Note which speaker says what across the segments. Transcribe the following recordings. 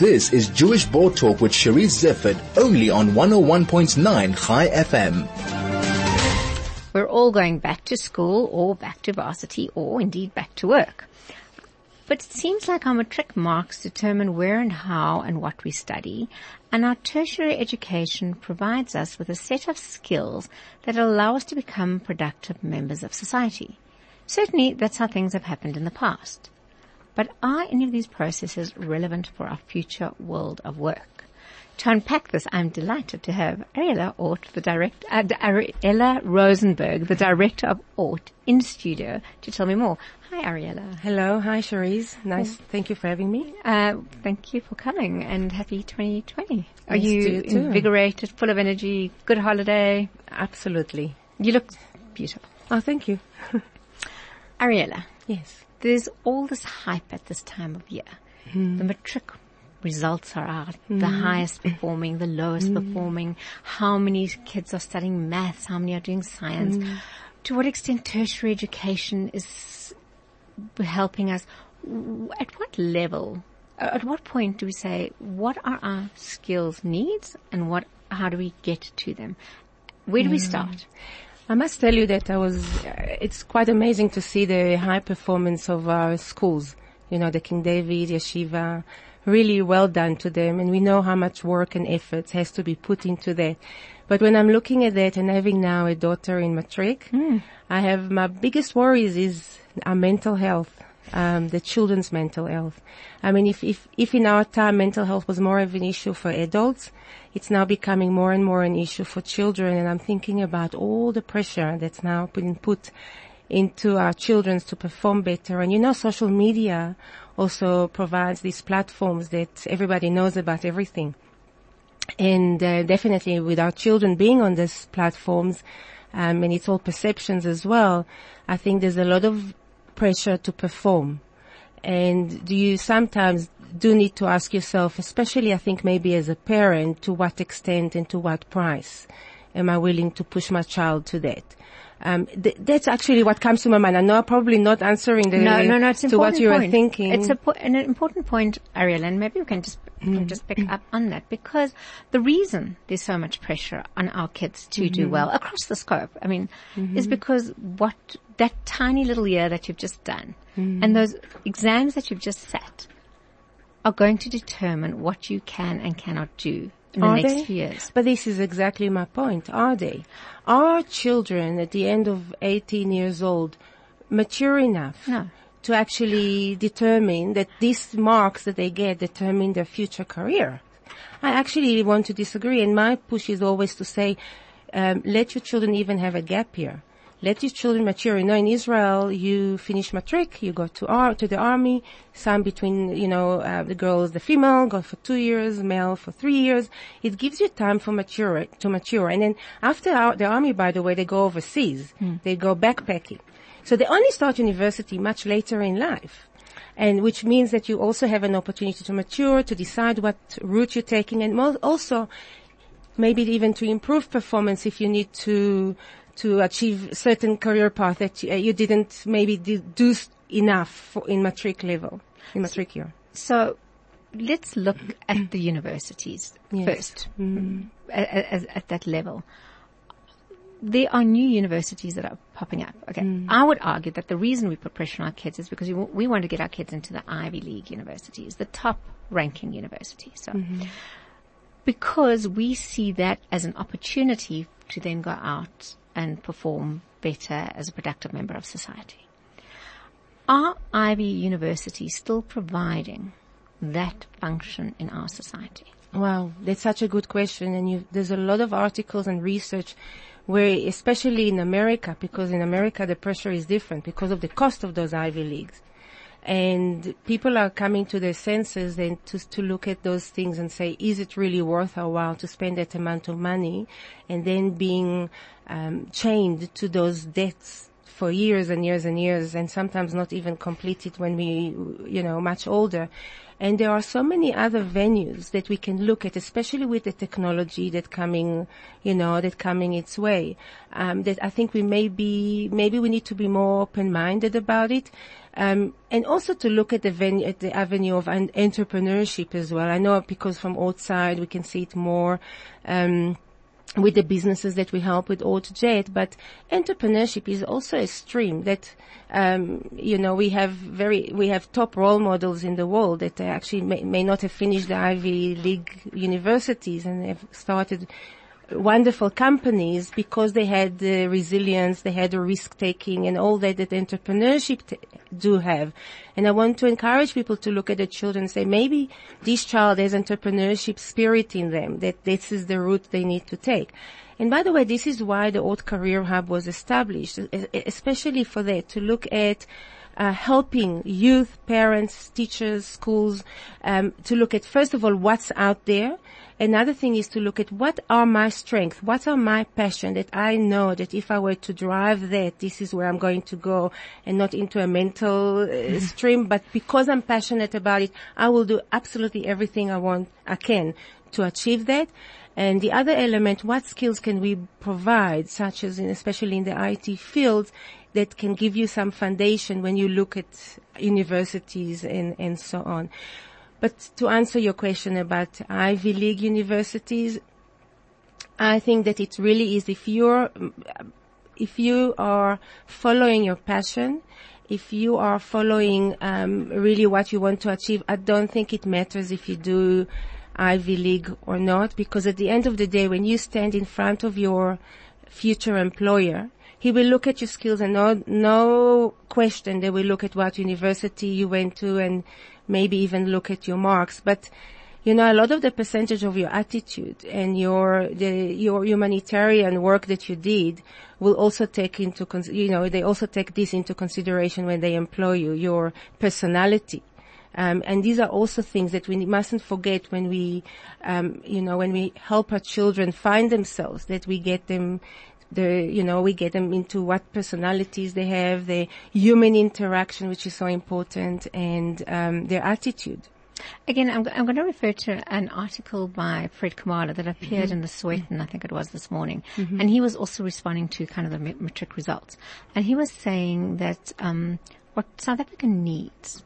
Speaker 1: This is Jewish Board Talk with Cherise Zeffertt, only on 101.9 ChaiFM.
Speaker 2: We're all going back to school or back to varsity or indeed back to work. But it seems like our matric marks determine where and how and what we study, and our tertiary education provides us with a set of skills that allow us to become productive members of society. Certainly, that's how things have happened in the past. But are any of these processes relevant for our future world of work? To unpack this, I'm delighted to have Ariella Ort, the director, uh, Ariella Rosenberg, the director of Ort, in studio to tell me more. Hi, Ariella.
Speaker 3: Hello. Hi, Cherise. Nice. Thank you for having me.
Speaker 2: Uh, thank you for coming and happy 2020. Are nice you, you invigorated, full of energy, good holiday?
Speaker 3: Absolutely.
Speaker 2: You look beautiful.
Speaker 3: Oh, thank you.
Speaker 2: Ariella.
Speaker 3: Yes
Speaker 2: there's all this hype at this time of year. Mm. The matric results are out, mm. the hmm. highest performing, the lowest mm. performing, how many kids are studying maths, how many are doing science. Hmm. To what extent tertiary education is helping us? At what level, at what point do we say, what are our skills needs and what, how do we get to them? Where do we hmm. start?
Speaker 3: I must tell you that I was, uh, it's quite amazing to see the high performance of our schools. You know, the King David, Yeshiva, really well done to them. And we know how much work and effort has to be put into that. But when I'm looking at that and having now a daughter in matric, mm. I have my biggest worries is our mental health um, the children's mental health. I mean, if, if, if in our time mental health was more of an issue for adults, it's now becoming more and more an issue for children. And I'm thinking about all the pressure that's now being put into our children to perform better. And you know, social media also provides these platforms that everybody knows about everything. And uh, definitely with our children being on these platforms, um, and it's all perceptions as well, I think there's a lot of pressure to perform? And do you sometimes do need to ask yourself, especially I think maybe as a parent, to what extent and to what price am I willing to push my child to that? Um, th- that's actually what comes to my mind. I know I'm probably not answering the,
Speaker 2: no, no, no, it's
Speaker 3: to what you
Speaker 2: point.
Speaker 3: were thinking.
Speaker 2: It's po- an important point, Ariel, and maybe we can just mm. just pick up on that because the reason there's so much pressure on our kids to mm-hmm. do well across the scope, I mean, mm-hmm. is because what that tiny little year that you've just done mm-hmm. and those exams that you've just sat are going to determine what you can and cannot do in the next
Speaker 3: they?
Speaker 2: few years.
Speaker 3: But this is exactly my point. Are they? Are children at the end of 18 years old mature enough
Speaker 2: no.
Speaker 3: to actually determine that these marks that they get determine their future career? I actually want to disagree and my push is always to say, um, let your children even have a gap year let your children mature. You know, in Israel, you finish matric, you go to ar- to the army. Some between, you know, uh, the girls, the female, go for two years, male for three years. It gives you time for mature to mature. And then after our, the army, by the way, they go overseas. Mm. They go backpacking. So they only start university much later in life. And which means that you also have an opportunity to mature, to decide what route you're taking, and also maybe even to improve performance if you need to to achieve certain career path that you, uh, you didn't maybe do enough for, in matric level, in matric year.
Speaker 2: So let's look at the universities yes. first, mm. at, at, that level. There are new universities that are popping up. Okay, mm. I would argue that the reason we put pressure on our kids is because we, we want to get our kids into the Ivy League universities, the top ranking universities. So, mm-hmm. because we see that as an opportunity to then go out and perform better as a productive member of society. Are Ivy universities still providing that function in our society?
Speaker 3: Wow, that's such a good question. And you, there's a lot of articles and research where, especially in America, because in America the pressure is different because of the cost of those Ivy Leagues. And people are coming to their senses and to, to look at those things and say, is it really worth our while to spend that amount of money? And then being um, chained to those debts for years and years and years and sometimes not even completed when we, you know, much older. And there are so many other venues that we can look at, especially with the technology that coming, you know, that coming its way. Um, that I think we may be, maybe we need to be more open-minded about it. Um, and also to look at the venue, at the avenue of entrepreneurship as well. I know because from outside we can see it more, um, with the businesses that we help with ORT JET, but entrepreneurship is also a stream that, um, you know, we have very, we have top role models in the world that actually may, may not have finished the Ivy League universities and have started wonderful companies because they had the resilience, they had the risk taking and all that that entrepreneurship t- do have. And I want to encourage people to look at the children and say maybe this child has entrepreneurship spirit in them, that this is the route they need to take. And by the way, this is why the ORT Career Hub was established, especially for that, to look at uh, helping youth, parents, teachers, schools um, to look at first of all what's out there. Another thing is to look at what are my strengths, what are my passion that I know that if I were to drive that, this is where I'm going to go and not into a mental uh, stream, but because I'm passionate about it, I will do absolutely everything I want, I can to achieve that. And the other element, what skills can we provide, such as in, especially in the IT field, that can give you some foundation when you look at universities and, and so on. But to answer your question about Ivy League universities, I think that it really is if you're, if you are following your passion, if you are following um, really what you want to achieve, I don't think it matters if you do Ivy League or not, because at the end of the day, when you stand in front of your future employer, he will look at your skills and no, no question they will look at what university you went to and maybe even look at your marks. But, you know, a lot of the percentage of your attitude and your, the, your humanitarian work that you did will also take into, you know, they also take this into consideration when they employ you, your personality. Um, and these are also things that we mustn't forget when we, um, you know, when we help our children find themselves, that we get them the, you know, we get them into what personalities they have, the human interaction, which is so important, and um, their attitude.
Speaker 2: Again, I'm, I'm, going to refer to an article by Fred Khumalo that appeared mm-hmm. in the Sowetan, I think it was this morning, mm-hmm. and he was also responding to kind of the matric results, and he was saying that um, what South Africa needs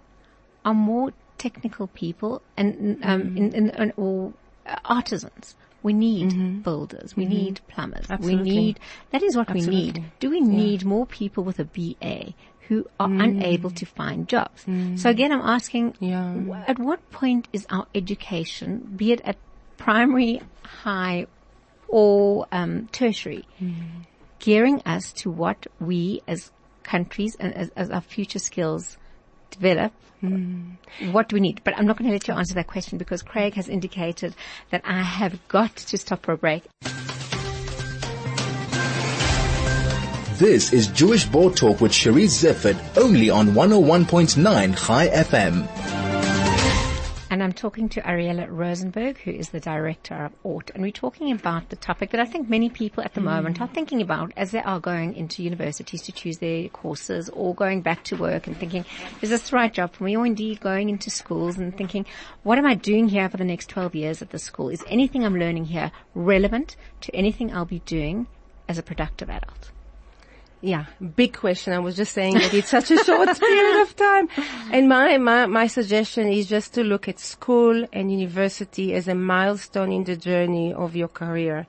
Speaker 2: are more technical people and um, mm-hmm. in, in, in, or artisans we need mm-hmm. builders. We mm-hmm. need plumbers.
Speaker 3: Absolutely.
Speaker 2: We need, that is what Absolutely. we need. Do we yeah. need more people with a BA who are mm. unable to find jobs? Mm. So again, I'm asking, yeah. at what point is our education, be it at primary, high, or um, tertiary, mm. gearing us to what we as countries and as, as our future skills develop, mm. what do we need? But I'm not going to let you answer that question because Craig has indicated that I have got to stop for a break.
Speaker 1: This is Jewish Board Talk with Cherise Zeffertt only on 101.9 ChaiFM
Speaker 2: and I'm talking to Ariella Rosenberg, who is the director of ORT, and we're talking about the topic that I think many people at the mm. moment are thinking about as they are going into universities to choose their courses or going back to work and thinking, is this the right job for me? Or indeed going into schools and thinking, what am I doing here for the next 12 years at the school? Is anything I'm learning here relevant to anything I'll be doing as a productive adult?
Speaker 3: Yeah, big question. I was just saying that it's such a short period of time. And my, my, my suggestion is just to look at school and university as a milestone in the journey of your career.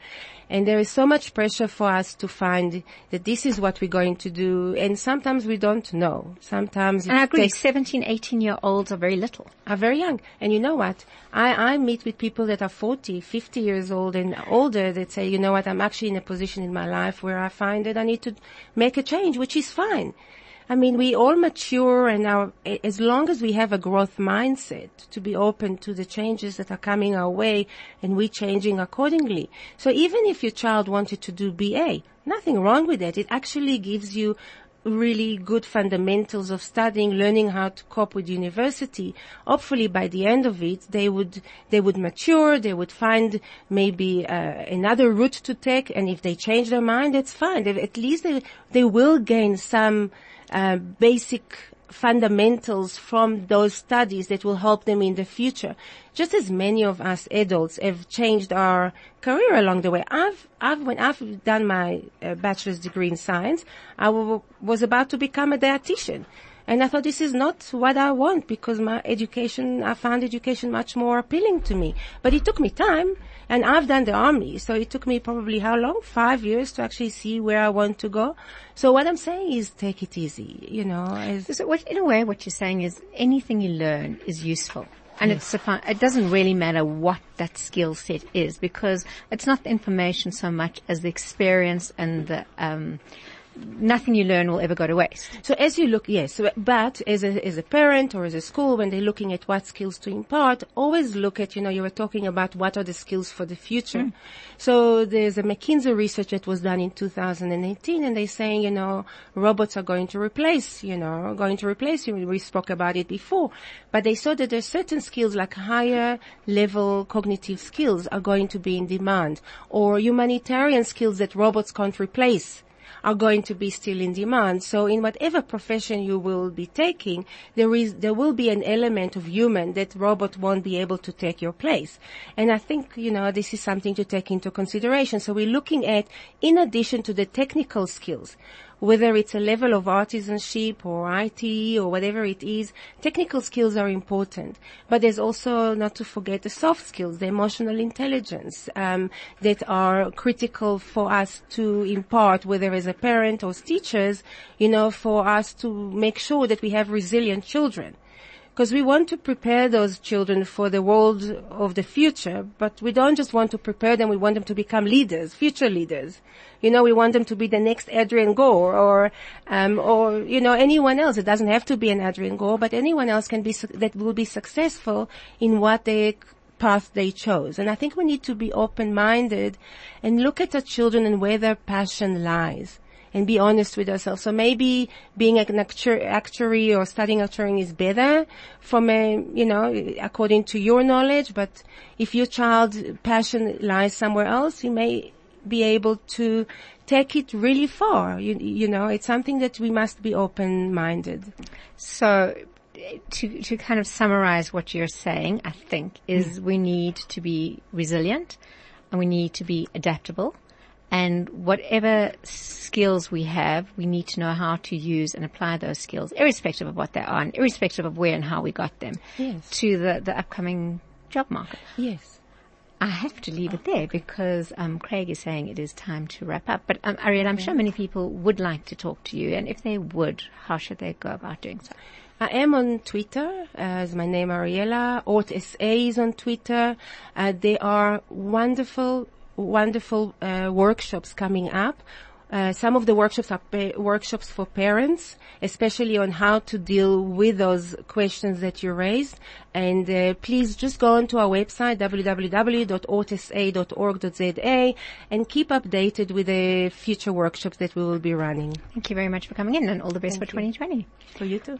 Speaker 3: And there is so much pressure for us to find that this is what we're going to do. And sometimes we don't know. Sometimes
Speaker 2: and I agree. 17, 18 year olds are very little.
Speaker 3: Are very young. And you know what? I, I meet with people that are 40, 50 years old and older that say, you know what? I'm actually in a position in my life where I find that I need to make a change, which is fine. I mean, we all mature and our, as long as we have a growth mindset to be open to the changes that are coming our way and we changing accordingly. So even if your child wanted to do BA, nothing wrong with that. It actually gives you really good fundamentals of studying, learning how to cope with university. Hopefully by the end of it, they would, they would mature, they would find maybe uh, another route to take, and if they change their mind, that's fine. They, at least they, they will gain some uh, basic fundamentals from those studies that will help them in the future. Just as many of us adults have changed our career along the way. I've, I've, when I've done my uh, bachelor's degree in science, I w- was about to become a dietitian. And I thought this is not what I want because my education, I found education much more appealing to me. But it took me time and I've done the army. So it took me probably how long? Five years to actually see where I want to go. So what I'm saying is take it easy, you know.
Speaker 2: So what, in a way, what you're saying is anything you learn is useful. And fun, it doesn't really matter what that skill set is because it's not the information so much as the experience and the, um, nothing you learn will ever go to waste.
Speaker 3: So as you look, yes, so- but as a, as a parent or as a school, when they're looking at what skills to impart, always look at, you know, you were talking about what are the skills for the future. Hmm. So there's a McKinsey research that was done in 2018 and they're saying, you know, robots are going to replace, you know, going to replace you. We spoke about it before, but they saw that there's certain skills like higher level cognitive skills are going to be in demand or humanitarian skills that robots can't replace are going to be still in demand. So in whatever profession you will be taking, there is, there will be an element of human that robot won't be able to take your place. And I think, you know, this is something to take into consideration. So we're looking at, in addition to the technical skills, whether it's a level of artisanship or IT or whatever it is, technical skills are important. But there's also not to forget the soft skills, the emotional intelligence, um, that are critical for us to impart, whether as a parent or as teachers, you know, for us to make sure that we have resilient children because we want to prepare those children for the world of the future, but we don't just want to prepare them, we want them to become leaders, future leaders. You know, we want them to be the next Adrian Gore or, um, or, you know, anyone else. It doesn't have to be an Adrian Gore, but anyone else can be, su- that will be successful in what they path they chose. And I think we need to be open-minded and look at the children and where their passion lies and be honest with ourselves. So maybe being an actu- actuary or studying actuary is better from a, you know, according to your knowledge, but if your child's passion lies somewhere else, you may be able to take it really far. You, you know, it's something that we must be open-minded.
Speaker 2: So to, to kind of summarize what you're saying, I think, is mm. we need to be resilient and we need to be adaptable. And whatever skills we have, we need to know how to use and apply those skills, irrespective of what they are and irrespective of where and how we got them
Speaker 3: Yes.
Speaker 2: to the, the upcoming job market.
Speaker 3: Yes.
Speaker 2: I have to leave it there because um, Craig is saying it is time to wrap up. But um, Ariel, I'm sure many people would like to talk to you, and if they would, how should they go about doing so?
Speaker 3: I am on Twitter as my name Ariela. Ort SA is on Twitter. Uh, there are wonderful, wonderful uh, workshops coming up. Uh, some of the workshops are pa- workshops for parents, especially on how to deal with those questions that you raised. And uh, please just go onto our website www.ortsa.org.za and keep updated with the future workshops that we will be running.
Speaker 2: Thank you very much for coming in, and all the best for 2020.
Speaker 3: For you too.